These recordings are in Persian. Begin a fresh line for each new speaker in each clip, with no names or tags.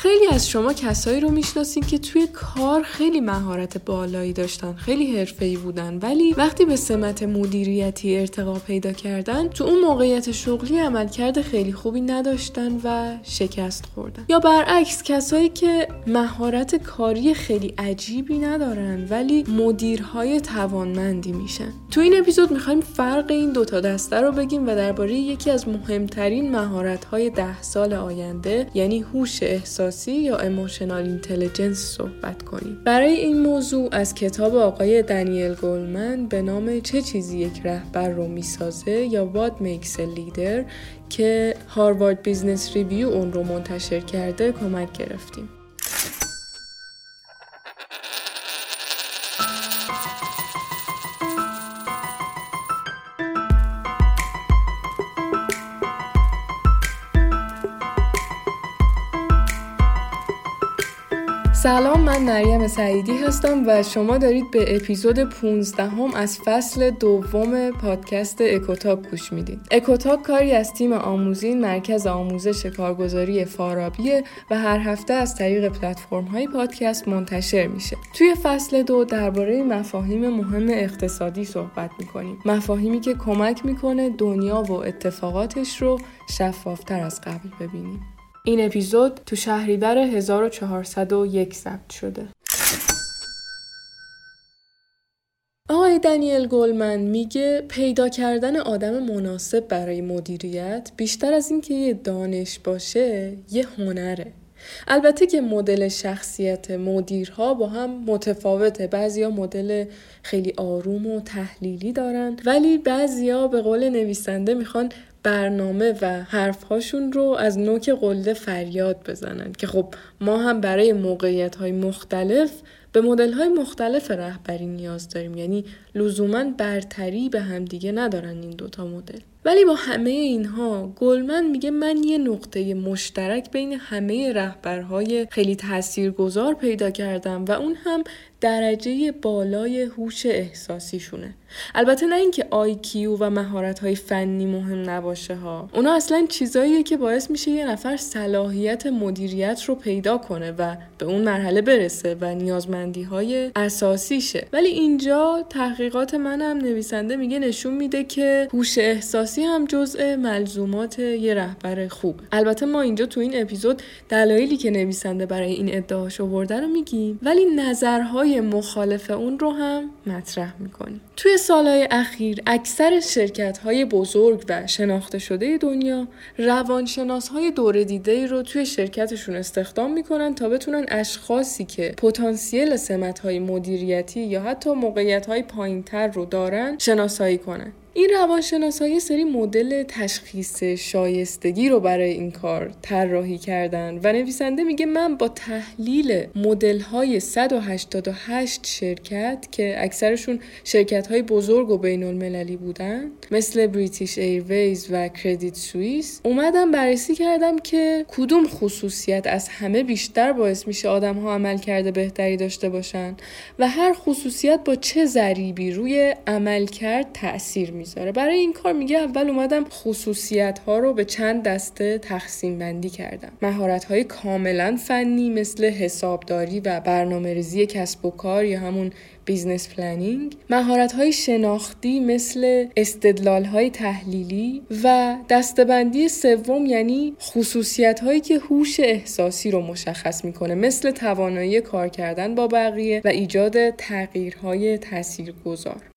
خیلی از شما کسایی رو می‌شناسین که توی کار خیلی مهارت بالایی داشتن خیلی حرفه‌ای بودن ولی وقتی به سمت مدیریتی ارتقا پیدا کردن تو اون موقعیت شغلی عملکرد خیلی خوبی نداشتن و شکست خوردن. یا برعکس کسایی که مهارت کاری خیلی عجیبی ندارن ولی مدیرهای توانمندی میشن. تو این اپیزود می‌خوایم فرق این دوتا دسته رو بگیم و درباره یکی از مهمترین مهارت‌های ده سال آینده یعنی هوش احساسی یا اموشنال اینتلیجنس صحبت کنیم. برای این موضوع از کتاب آقای دنیل گولمن به نام چه چیزی یک رهبر رو می‌سازه یا What Makes a Leader که هاروارد بیزنس ریویو اون رو منتشر کرده کمک گرفتیم. سلام من مریم سعیدی هستم و شما دارید به اپیزود 15 هم از فصل دوم پادکست اکوتاک گوش می‌دید. اکوتاک کاری از تیم آموزین مرکز آموزش کارگزاری فارابیه و هر هفته از طریق پلتفرم های پادکست منتشر میشه. توی فصل دو درباره مفاهیم مهم اقتصادی صحبت می‌کنیم. مفاهیمی که کمک می‌کنه دنیا و اتفاقاتش رو شفافتر از قبل ببینیم. این اپیزود تو شهریور 1401 ثبت شده. آقای دنیل گلمن میگه پیدا کردن آدم مناسب برای مدیریت بیشتر از اینکه یه دانش باشه یه هنره. البته که مدل شخصیت مدیرها با هم متفاوته بعضیا مدل خیلی آروم و تحلیلی دارن ولی بعضیا به قول نویسنده می‌خوان برنامه و حرفهاشون رو از نوک قله فریاد بزنن که خب ما هم برای موقعیت های مختلف به مدل های مختلف رهبری نیاز داریم. یعنی لزوما برتری به همدیگه ندارن این دوتا مدل. ولی با همه اینها گلمن میگه من یه نقطه مشترک بین همه رهبرهای خیلی تاثیرگذار پیدا کردم و اون هم درجه بالای هوش احساسیشونه. البته نه اینکه آیکیو و مهارت های فنی مهم نباشه ها. اونا اصلا چیزاییه که باعث میشه یه نفر صلاحیت مدیریت رو پیدا کنه و به اون مرحله برسه و نیازمندی های اساسیشه. ولی اینجا تحقیقات منم نویسنده میگه نشون میده که هوش احساسی هم جزء ملزومات یه رهبر خوب. البته ما اینجا تو این اپیزود دلایلی که نویسنده برای این ادعاش آورده رو میگیم ولی نظرهای مخالف اون رو هم مطرح می‌کنیم. توی سالهای اخیر اکثر شرکت های بزرگ و شناخته شده دنیا روانشناس های دور دیده رو توی شرکتشون استخدام می‌کنن تا بتونن اشخاصی که پتانسیل سمت های مدیریتی یا حتی موقعیت های پایین تر رو دارن شناسایی کنن. این روانشناس های سری مدل تشخیص شایستگی رو برای این کار طراحی کردن و نویسنده میگه من با تحلیل مدل های 188 شرکت که اکثرشون شرکت های بزرگ و بین المللی بودن مثل بریتیش ایرویز و کردیت سوئیس اومدم بررسی کردم که کدوم خصوصیت از همه بیشتر باعث میشه آدم ها عمل کرده بهتری داشته باشن و هر خصوصیت با چه ذریبی روی عمل کرد تاثیر می‌ذاره برای این کار میگه اول اومدم خصوصیت ها رو به چند دسته تقسیم بندی کردم. مهارت های کاملا فنی مثل حسابداری و برنامه ریزی کسب و کار یا همون Business planning. مهارت های شناختی مثل استدلال های تحلیلی و دسته بندی سوم یعنی خصوصیت هایی که هوش احساسی رو مشخص می‌کنه مثل توانایی کار کردن با بقیه و ایجاد تغییرهای تاثیرگذار.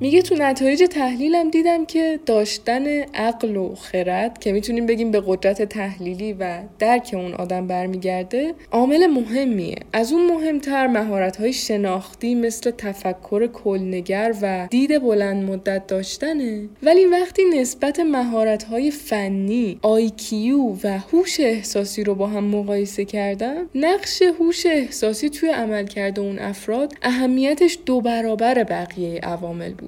میگه تو نتایج تحلیلم دیدم که داشتن عقل و خرد که می‌تونیم بگیم به قدرت تحلیلی و درک اون آدم برمیگرده عامل مهمیه. از اون مهمتر مهارت های شناختی مثل تفکر کلنگر و دید بلند مدت داشتنه. ولی وقتی نسبت مهارت های فنی IQ و هوش احساسی رو با هم مقایسه کردم نقش هوش احساسی توی عملکرد اون افراد اهمیتش دو برابر بقیه عوامل بود.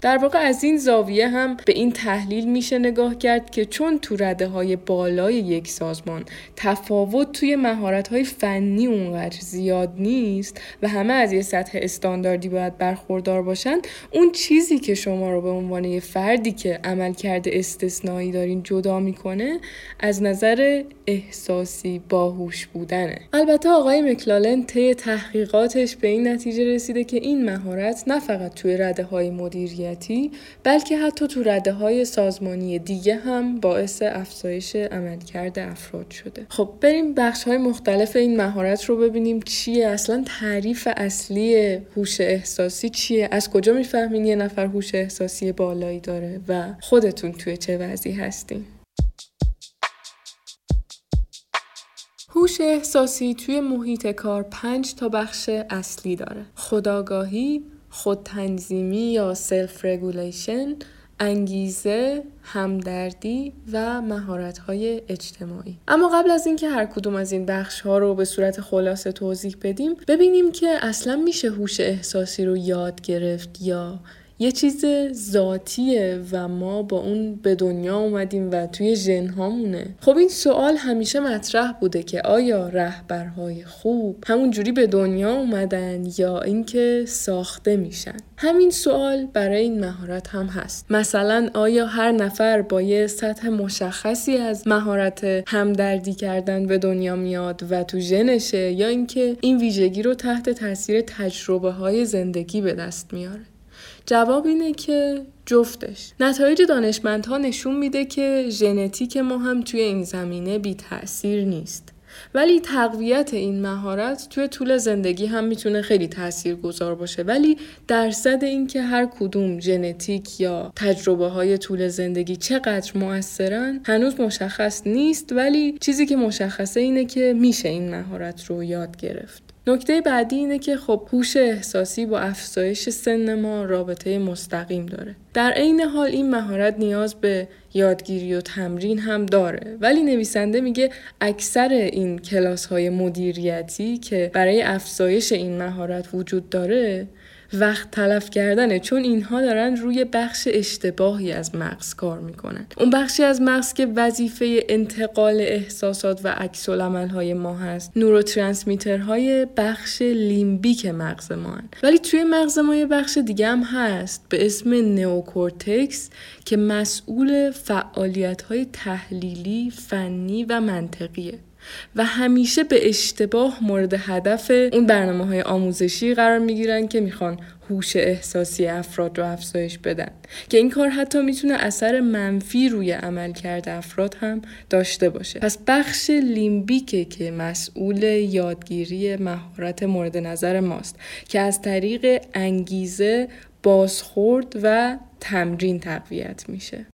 در واقع از این زاویه هم به این تحلیل میشه نگاه کرد که چون تو رده های بالای یک سازمان تفاوت توی مهارت های فنی اونقدر زیاد نیست و همه از یه سطح استانداردی باید برخوردار باشن اون چیزی که شما رو به عنوان یه فردی که عملکرد استثنایی دارین جدا می‌کنه از نظر احساسی باهوش بودنه. البته آقای مکلالن طی تحقیقاتش به این نتیجه رسیده که این مهارت نه فقط توی رده های مدیریتی بلکه حتی تو رده های سازمانی دیگه هم باعث افزایش عملکرد افراد شده. خب بریم بخش های مختلف این مهارت رو ببینیم. چیه؟ اصلا تعریف اصلی هوش احساسی چیه؟ از کجا می‌فهمین یه نفر هوش احساسی بالایی داره و خودتون توی چه وضعی هستین؟ هوش احساسی توی محیط کار پنج تا بخش اصلی داره. خودآگاهی، خودتنظیمی یا self-regulation، انگیزه، همدردی و مهارت‌های اجتماعی. اما قبل از اینکه هر کدوم از این بخش ها رو به صورت خلاصه توضیح بدیم، ببینیم که اصلا میشه هوش احساسی رو یاد گرفت یا یه چیز ذاتیه و ما با اون به دنیا اومدیم و توی ژنهامونه خب این سوال همیشه مطرح بوده که آیا رهبرهای خوب همونجوری به دنیا اومدن یا اینکه ساخته میشن؟ همین سوال برای این مهارت هم هست. مثلا آیا هر نفر با یه سطح مشخصی از مهارت همدردی کردن به دنیا میاد و تو ژنشه یا اینکه این ویژگی رو تحت تاثیر تجربه های زندگی به دست میاره؟ جواب اینه که جفتش. نتایج دانشمندها نشون میده که ژنتیک ما هم توی این زمینه بی تاثیر نیست. ولی تقویت این مهارت توی طول زندگی هم می‌تونه خیلی تأثیر گذار باشه. ولی درصد اینکه هر کدوم ژنتیک یا تجربه های طول زندگی چقدر موثرن هنوز مشخص نیست. ولی چیزی که مشخصه اینه که میشه این مهارت رو یاد گرفت. نکته بعدی اینه که خب هوش احساسی با افزایش سن ما رابطه مستقیم داره. در عین حال این مهارت نیاز به یادگیری و تمرین هم داره. ولی نویسنده میگه اکثر این کلاس های مدیریتی که برای افزایش این مهارت وجود داره وقت تلف کردنه چون اینها دارن روی بخش اشتباهی از مغز کار می‌کنن اون بخشی از مغز که وظیفه انتقال احساسات و حس های ما هست های بخش limbic مغز ما هن. ولی توی مغز ما یه بخش دیگه هم هست به اسم نئوکورتکس که مسئول فعالیت های تحلیلی، فنی و منطقیه و همیشه به اشتباه مورد هدف اون برنامه های آموزشی قرار می‌گیرن که می‌خوان هوش احساسی افراد رو افزایش بدن. که این کار حتی می‌تونه اثر منفی روی عمل کرده افراد هم داشته باشه. پس بخش لیمبیکه که مسئول یادگیری مهارت مورد نظر ماست که از طریق انگیزه بازخورد و تمرین تقویت میشه.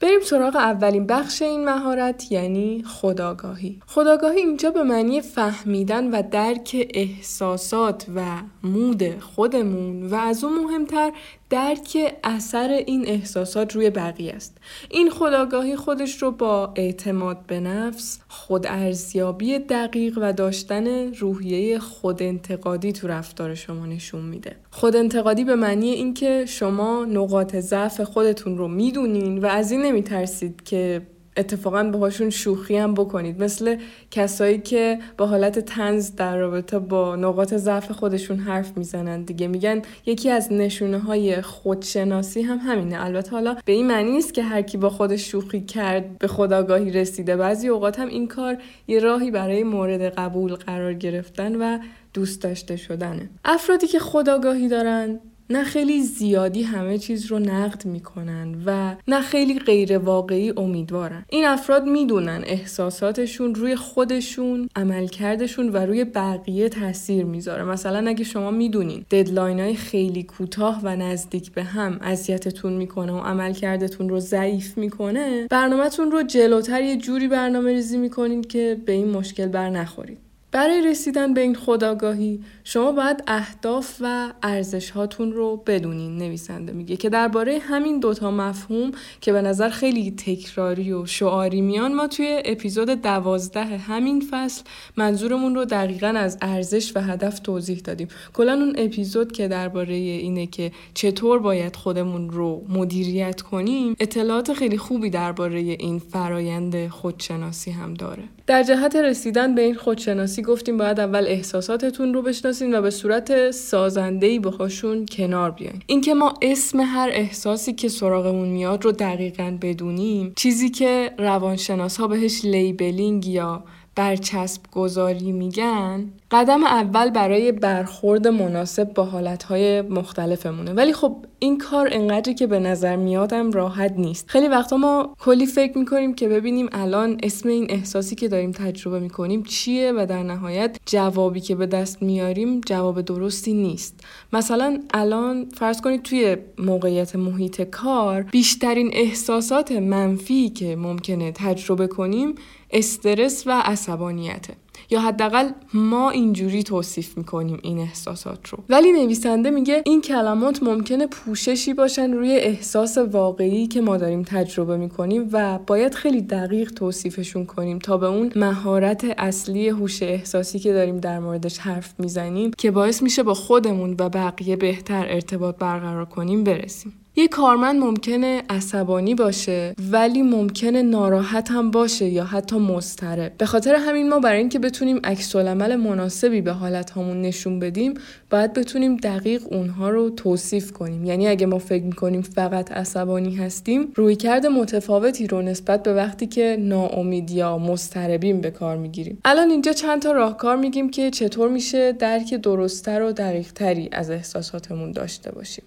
بریم سراغ اولین بخش این مهارت یعنی خداگاهی. خداگاهی اینجا به معنی فهمیدن و درک احساسات و مود خودمون و از اون مهمتر درک اثر این احساسات روی بقیه است. این خداگاهی خودش رو با اعتماد به نفس خود ارزیابی دقیق و داشتن روحیه خود انتقادی تو رفتار شما نشون میده. خود انتقادی به معنی اینکه شما نقاط ضعف خودتون رو می‌دونین و از این نمیترسید که اتفاقا باهاشون شوخی هم بکنید. مثل کسایی که با حالت تنز در رابطه با نقاط ضعف خودشون حرف می‌زنن. دیگه میگن یکی از نشونه های خودشناسی هم همینه. البته حالا به این معنی نیست که هر کی با خودش شوخی کرد به خداگاهی رسیده. بعضی اوقات هم این کار یه راهی برای مورد قبول قرار گرفتن و دوست داشته شدنه. افرادی که خداگاهی دارن نه خیلی زیادی همه چیز رو نقد می‌کنن و نه خیلی غیر واقعی امیدوارن. این افراد می‌دونن احساساتشون روی خودشون عملکردشون و روی بقیه تاثیر می‌ذاره. مثلا اگه شما می‌دونین ددلاین های خیلی کوتاه و نزدیک به هم اذیتتون می‌کنه و عملکردتون رو ضعیف می‌کنه برنامهتون رو جلوتر یه جوری برنامه ریزی می‌کنین که به این مشکل بر نخورید برای رسیدن به این خداگاهی شما باید اهداف و ارزش هاتون رو بدونین نویسنده میگه که درباره همین دوتا مفهوم که به نظر خیلی تکراری و شعاری میان ما توی اپیزود دوازده همین فصل منظورمون رو دقیقا از ارزش و هدف توضیح دادیم. کلا اون اپیزود که درباره اینه که چطور باید خودمون رو مدیریت کنیم اطلاعات خیلی خوبی درباره این فرایند خودشناسی هم داره. در جهت رسیدن به این خودشناسی گفتیم باید اول احساساتتون رو بشناسین و به صورت سازنده‌ای باهاشون کنار بیاین. اینکه ما اسم هر احساسی که سراغمون میاد رو دقیقا بدونیم چیزی که روانشناس ها بهش لیبلینگ یا برچسب گذاری میگن قدم اول برای برخورد مناسب با حالتهای مختلفمونه. ولی خب این کار انقدری که به نظر میادم راحت نیست. خیلی وقتا ما کلی فکر می‌کنیم که ببینیم الان اسم این احساسی که داریم تجربه می‌کنیم چیه و در نهایت جوابی که به دست میاریم جواب درستی نیست. مثلا الان فرض کنید توی موقعیت محیط کار بیشترین احساسات منفی که ممکنه تجربه کنیم استرس و عصبانیته. یا حداقل ما اینجوری توصیف می‌کنیم این احساسات رو. ولی نویسنده میگه این کلمات ممکنه پوششی باشن روی احساس واقعی که ما داریم تجربه می‌کنیم و باید خیلی دقیق توصیفشون کنیم تا به اون مهارت اصلی هوش احساسی که داریم در موردش حرف می‌زنیم که باعث میشه با خودمون و بقیه بهتر ارتباط برقرار کنیم برسیم. یه کارمند ممکنه عصبانی باشه ولی ممکنه ناراحت هم باشه یا حتی مضطرب. به خاطر همین ما برای اینکه بتونیم عکس عمل مناسبی به حالت همون نشون بدیم باید بتونیم دقیق اونها رو توصیف کنیم. یعنی اگه ما فکر می‌کنیم فقط عصبانی هستیم رویکرد متفاوتی رو نسبت به وقتی که ناامید یا مضطربیم به کار می‌گیریم. الان اینجا چند تا راهکار میگیم که چطور میشه درک درستتر و دقیقتری از احساساتمون داشته باشیم.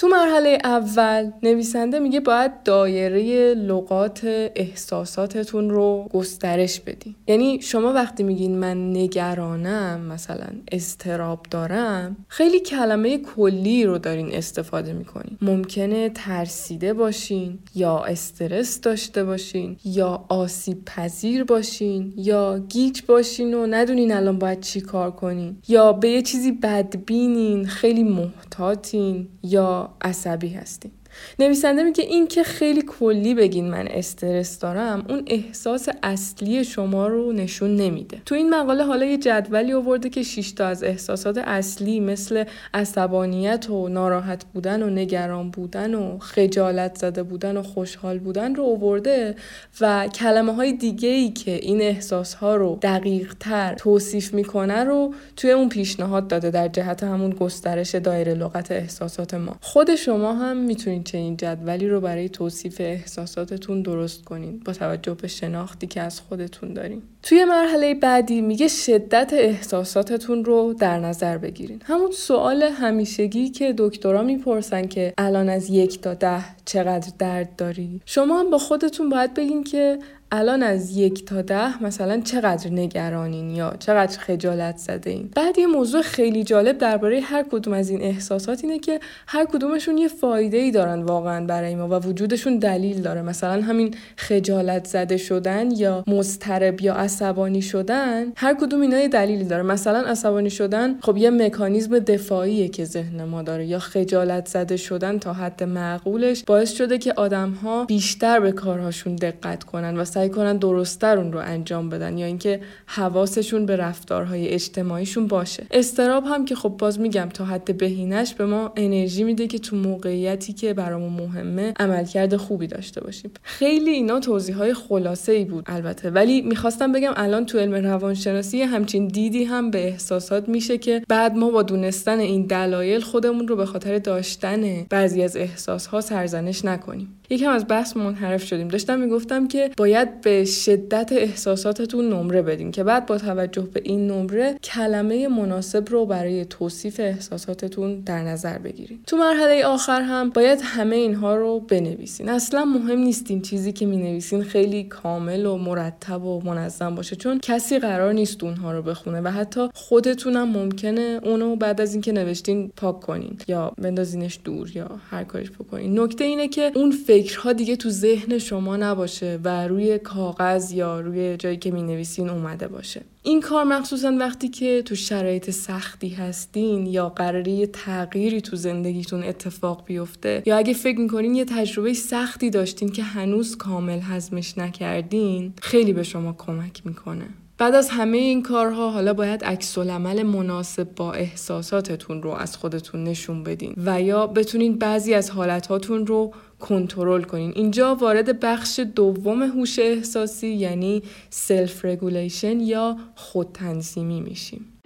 تو مرحله اول نویسنده میگه باید دایره لغات احساساتتون رو گسترش بدین یعنی شما وقتی میگین من نگرانم مثلا استراب دارم خیلی کلمه کلی رو دارین استفاده می‌کنین. ممکنه ترسیده باشین یا استرس داشته باشین یا آسیب پذیر باشین یا گیج باشین و ندونین الان باید چی کار کنین یا به یه چیزی بدبینین خیلی محتاطین یا عصبی هستیم. نویسنده میگه این که خیلی کلی بگین من استرس دارم اون احساس اصلی شما رو نشون نمیده. تو این مقاله حالا یه جدولی آورده که 6 تا از احساسات اصلی مثل عصبانیت و ناراحت بودن و نگران بودن و خجالت زده بودن و خوشحال بودن رو آورده و کلمه های دیگه ای که این احساس ها رو دقیق تر توصیف می‌کنه رو توی اون پیشنهاد داده در جهت همون گسترش دایره لغت احساسات ما. خود شما هم می‌تونید چنین جدولی رو برای توصیف احساساتتون درست کنین. با توجه به شناختی که از خودتون دارین. توی مرحله بعدی میگه شدت احساساتتون رو در نظر بگیرین. همون سوال همیشگی که دکترا می‌پرسن که الان از یک تا ده چقدر درد داری؟ شما هم با خودتون باید بگین که الان از یک تا ده مثلا چقدر نگرانین یا چقدر خجالت زده این بعد یه موضوع خیلی جالب درباره هر کدوم از این احساسات اینه که هر کدومشون یه فایده ای دارن واقعا برای ما و وجودشون دلیل داره. مثلا همین خجالت زده شدن یا مضطرب یا عصبانی شدن هر کدوم اینا یه دلیلی داره. مثلا عصبانی شدن خب یه مکانیزم دفاعیه که ذهن ما داره یا خجالت زده شدن تا حد معقولش باعث شده که آدم ها بیشتر به کارهاشون دقت کنن و سعی کنن درستتر اون رو انجام بدن یا اینکه حواسشون به رفتارهای اجتماعیشون باشه. استراب هم که خب باز میگم تا حد بهینش به ما انرژی میده که تو موقعیتی که برامون مهمه عملکرد خوبی داشته باشیم. خیلی اینا توضیح های خلاصه ای بود البته. ولی می‌خواستم بگم الان تو علم روانشناسی همچین دیدی هم به احساسات میشه که بعد ما با دونستن این دلایل خودمون رو به خاطر داشتن بعضی از احساس ها سرزنش نکنیم. یکم از بحث منحرف شدیم. داشتم می‌گفتم که باید به شدت احساساتتون نمره بدین که بعد با توجه به این نمره کلمه مناسب رو برای توصیف احساساتتون در نظر بگیرین. تو مرحله آخر هم باید همه اینها رو بنویسین. اصلا مهم نیستین چیزی که می‌نویسین خیلی کامل و مرتب و منظم باشه چون کسی قرار نیست اونها رو بخونه و حتی خودتونم ممکنه اونو بعد از اینکه نوشتین پاک کنین یا بندازینش دور یا هر کاریش بکنین. نکته اینه که اون فکر فکرها دیگه تو ذهن شما نباشه و روی کاغذ یا روی جایی که می نویسین اومده باشه. این کار مخصوصا وقتی که تو شرایط سختی هستین یا قراره تغییری تو زندگیتون اتفاق بیفته یا اگه فکر می‌کنین یه تجربه سختی داشتین که هنوز کامل هضمش نکردین خیلی به شما کمک می‌کنه. بعد از همه این کارها حالا باید عکس العمل مناسب با احساساتتون رو از خودتون نشون بدین و یا بتونین بعضی از حالتهاتون رو کنترل کنین. اینجا وارد بخش دوم هوش احساسی یعنی self-regulation یا خودتنظیمی میشیم.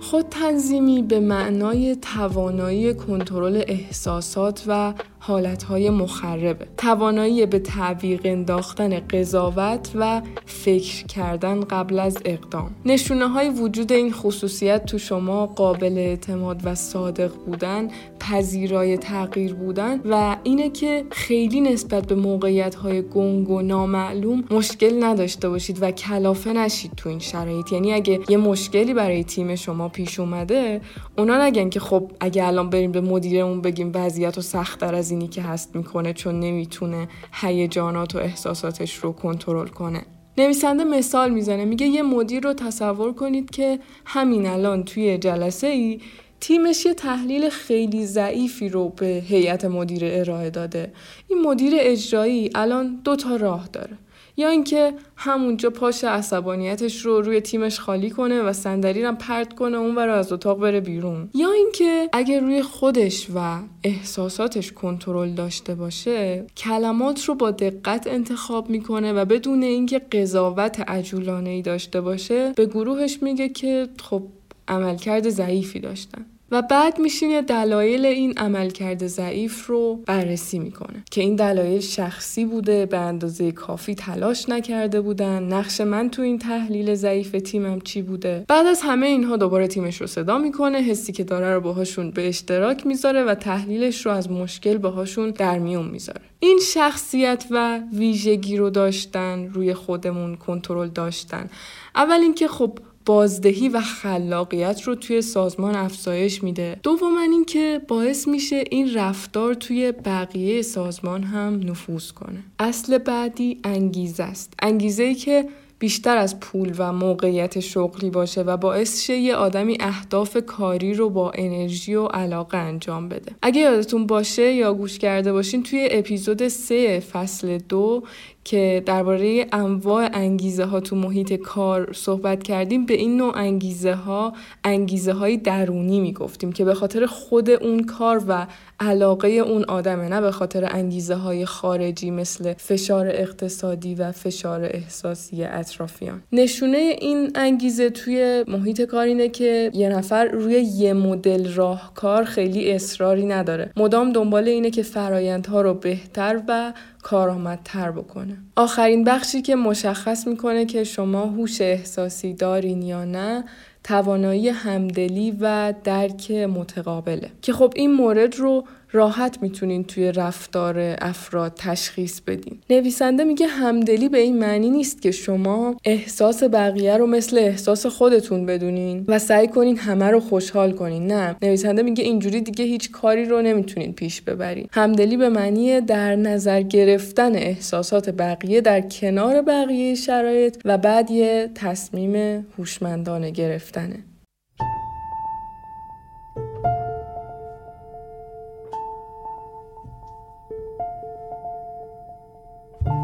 خود تنظیمی به معنای توانایی کنترل احساسات و حالتهای مخربه. توانایی به تعویق انداختن قضاوت و فکر کردن قبل از اقدام. نشونه های وجود این خصوصیت تو شما قابل اعتماد و صادق بودن پذیرای تغییر بودن و اینه که خیلی نسبت به موقعیت های گنگ و نامعلوم مشکل نداشته باشید و کلافه نشید تو این شرایط. یعنی اگه یه مشکلی برای تیم شما پیش اومده اونا نگن که خب اگه الان بریم به مدیرمون بگیم وضعیت رو سختتر از اینی که هست می‌کنه چون نمی‌تونه هیجانات و احساساتش رو کنترل کنه. نویسنده مثال می‌زنه میگه یه مدیر رو تصور کنید که همین الان توی جلسه ای تیمش یه تحلیل خیلی ضعیفی رو به هیئت مدیر ارائه داده. این مدیر اجرایی الان دو تا راه داره. یا اینکه همونجا پاش عصبانیتش رو روی تیمش خالی کنه و صندلی رو پرت کنه اون برای از اتاق بره بیرون. یا اینکه اگر روی خودش و احساساتش کنترل داشته باشه کلمات رو با دقت انتخاب می‌کنه و بدون اینکه قضاوت عجولانه ای داشته باشه به گروهش میگه که خب عملکرد ضعیفی داشتن. و بعد میشینه دلایل این عملکرد ضعیف رو بررسی می‌کنه که این دلایل شخصی بوده به اندازه کافی تلاش نکرده بودن. نقش من تو این تحلیل ضعیف تیمم چی بوده؟ بعد از همه اینها دوباره تیمش رو صدا می‌کنه حسی که داره رو باهاشون به اشتراک می‌ذاره و تحلیلش رو از مشکل باهاشون در میون می‌ذاره. این شخصیت و ویژگی رو داشتن روی خودمون کنترل داشتن. اول اینکه خب بازدهی و خلاقیت رو توی سازمان افزایش میده. دوم اینکه باعث میشه این رفتار توی بقیه سازمان هم نفوذ کنه. اصل بعدی انگیزه است. انگیزه ای که بیشتر از پول و موقعیت شغلی باشه و باعث شه یه آدمی اهداف کاری رو با انرژی و علاقه انجام بده. اگه یادتون باشه یا گوش کرده باشین توی اپیزود 3 فصل دو که درباره انواع انگیزه ها تو محیط کار صحبت کردیم به این نوع انگیزه ها انگیزه های درونی می گفتیم که به خاطر خود اون کار و علاقه اون آدمه نه به خاطر انگیزه های خارجی مثل فشار اقتصادی و فشار احساسی اطرافیان. نشونه این انگیزه توی محیط کار اینه که یه نفر روی یه مدل راهکار خیلی اصراری نداره. مدام دنبال اینه که فرایندها رو بهتر و کارآمدتر بکنه. آخرین بخشی که مشخص می‌کنه که شما هوش احساسی دارین یا نه توانایی همدلی و درک متقابله. که خب این مورد رو راحت می‌تونین توی رفتار افراد تشخیص بدین. نویسنده میگه همدلی به این معنی نیست که شما احساس بقیه رو مثل احساس خودتون بدونین و سعی کنین همه رو خوشحال کنین. نه نویسنده میگه اینجوری دیگه هیچ کاری رو نمی‌تونین پیش ببرین. همدلی به معنی در نظر گرفتن احساسات بقیه در کنار بقیه شرایط و بعد یه تصمیم هوشمندانه گرفتنه.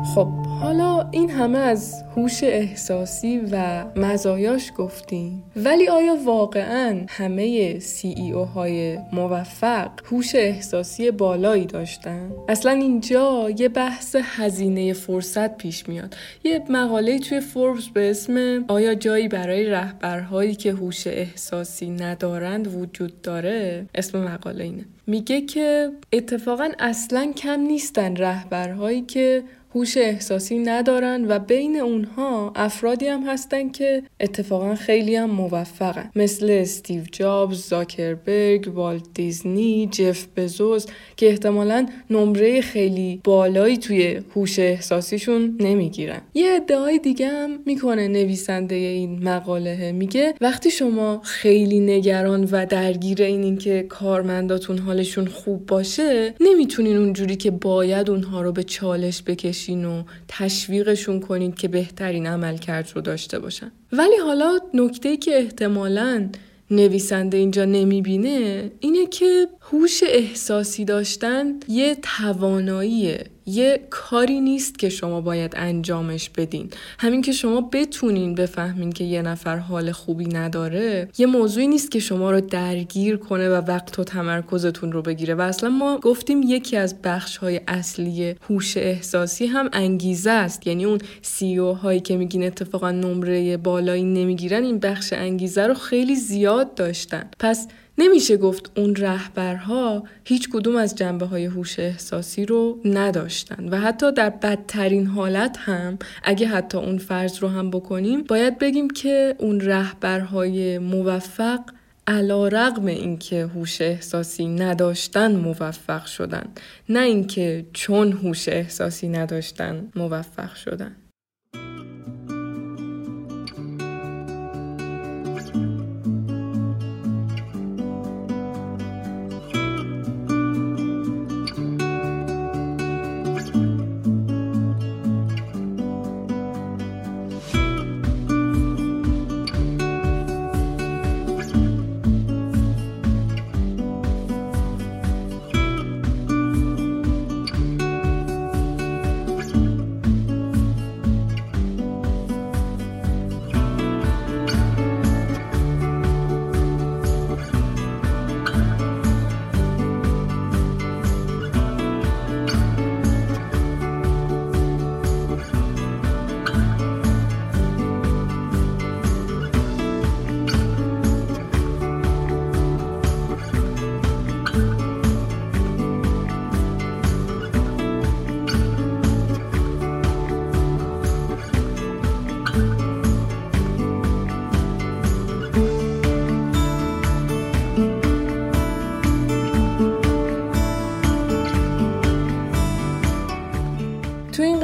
خب حالا این همه از هوش احساسی و مزایاش گفتیم ولی آیا واقعا همه سی ای او های موفق هوش احساسی بالایی داشتن؟ اصلا اینجا یه بحث هزینه فرصت پیش میاد یه مقاله توی فوربس به اسم آیا جایی برای رهبرهایی که هوش احساسی ندارند وجود داره؟ اسم مقاله اینه میگه که اتفاقا اصلا کم نیستن رهبرهایی که هوش احساسی ندارن و بین اونها افرادی هم هستن که اتفاقا خیلی هم موفقن. مثل استیو جابز، زاکربرگ، والت دیزنی، جف بزوز که احتمالا نمره خیلی بالایی توی هوش احساسیشون نمی‌گیرن. یه ادعای دیگه هم می‌کنه نویسنده این مقاله. میگه وقتی شما خیلی نگران و درگیر این که کارمنداتون حالشون خوب باشه نمی‌تونین اونجوری که باید اونها رو به چالش بکشین و تشویقشون کنید که بهترین عملکرد رو داشته باشن. ولی حالا نکته که احتمالاً نویسنده اینجا نمی‌بینه اینه که هوش احساسی داشتن یه تواناییه. یه کاری نیست که شما باید انجامش بدین. همین که شما بتونین بفهمین که یه نفر حال خوبی نداره یه موضوعی نیست که شما رو درگیر کنه و وقت و تمرکزتون رو بگیره. و اصلا ما گفتیم یکی از بخش های اصلی هوش احساسی هم انگیزه است. یعنی اون سی او هایی که میگین اتفاقا نمره بالایی نمی‌گیرن این بخش انگیزه رو خیلی زیاد داشتن. پس نمیشه گفت اون رهبرها هیچ کدوم از جنبه های هوش احساسی رو نداشتن و حتی در بدترین حالت هم اگه حتی اون فرض رو هم بکنیم باید بگیم که اون رهبرهای موفق علا رقم اینکه هوش احساسی نداشتن موفق شدن نه اینکه چون هوش احساسی نداشتن موفق شدن.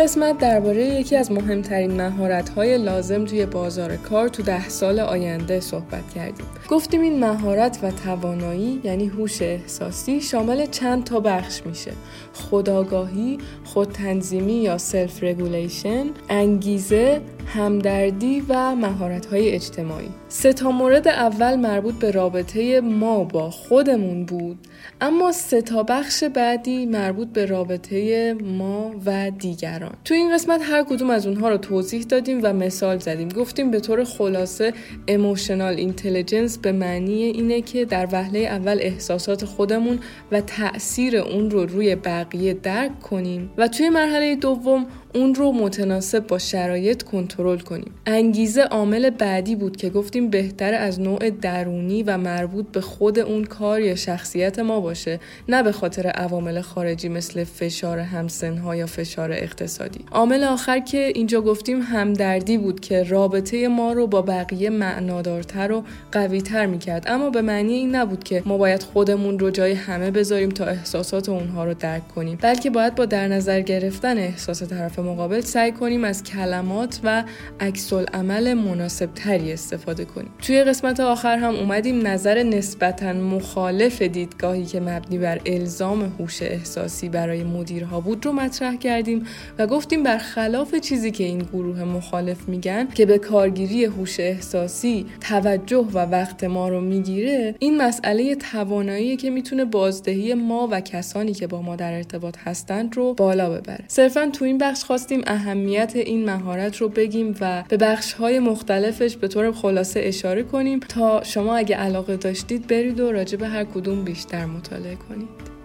قسمت درباره یکی از مهمترین مهارت‌های لازم توی بازار کار تو ده سال آینده صحبت کردیم. گفتیم این مهارت و توانایی یعنی هوش احساسی شامل چند تا بخش میشه. خودآگاهی، خودتنظیمی یا self regulation، انگیزه، همدردی و مهارت‌های اجتماعی. سه تا مورد اول مربوط به رابطه ما با خودمون بود اما سه تا بخش بعدی مربوط به رابطه ما و دیگران. تو این قسمت هر کدوم از اونها رو توضیح دادیم و مثال زدیم. گفتیم به طور خلاصه اموشنال اینتلیجنس به معنی اینه که در وهله اول احساسات خودمون و تاثیر اون رو روی بقیه درک کنیم. و توی مرحله دوم اون رو متناسب با شرایط کنترل کنیم. انگیزه عامل بعدی بود که گفتیم بهتر از نوع درونی و مربوط به خود اون کار یا شخصیت ما باشه نه به خاطر عوامل خارجی مثل فشار همسنها یا فشار اقتصادی. عامل آخر که اینجا گفتیم همدردی بود که رابطه ما رو با بقیه معنادارتر و قویتر می‌کرد. اما به معنی این نبود که ما باید خودمون رو جای همه بذاریم تا احساسات اونها رو درک کنیم بلکه باید با در نظر گرفتن احساس طرف مقابل سعی کنیم از کلمات و عکس عمل مناسب تری استفاده کنیم. توی قسمت آخر هم اومدیم نظر نسبتا مخالف دیدگاهی که مبنی بر الزام هوش احساسی برای مدیرها بود رو مطرح کردیم و گفتیم برخلاف چیزی که این گروه مخالف میگن که به کارگیری هوش احساسی توجه و وقت ما رو می‌گیره این مسئله توانایی که می‌تونه بازدهی ما و کسانی که با ما در ارتباط هستند رو بالا ببره. صرفا تو این بخش خواستیم اهمیت این مهارت رو بگیم و به بخش های مختلفش به طور خلاصه اشاره کنیم تا شما اگه علاقه داشتید برید و راجع به هر کدوم بیشتر مطالعه کنید.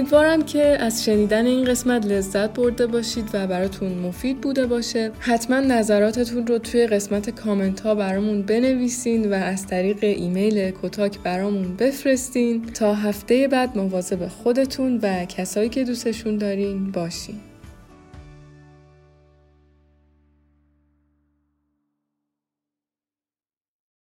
امیدوارم که از شنیدن این قسمت لذت برده باشید و براتون مفید بوده باشه. حتما نظراتتون رو توی قسمت کامنت ها برامون بنویسین و از طریق ایمیل کتاک برامون بفرستین. تا هفته بعد مواظب خودتون و کسایی که دوستشون دارین باشین.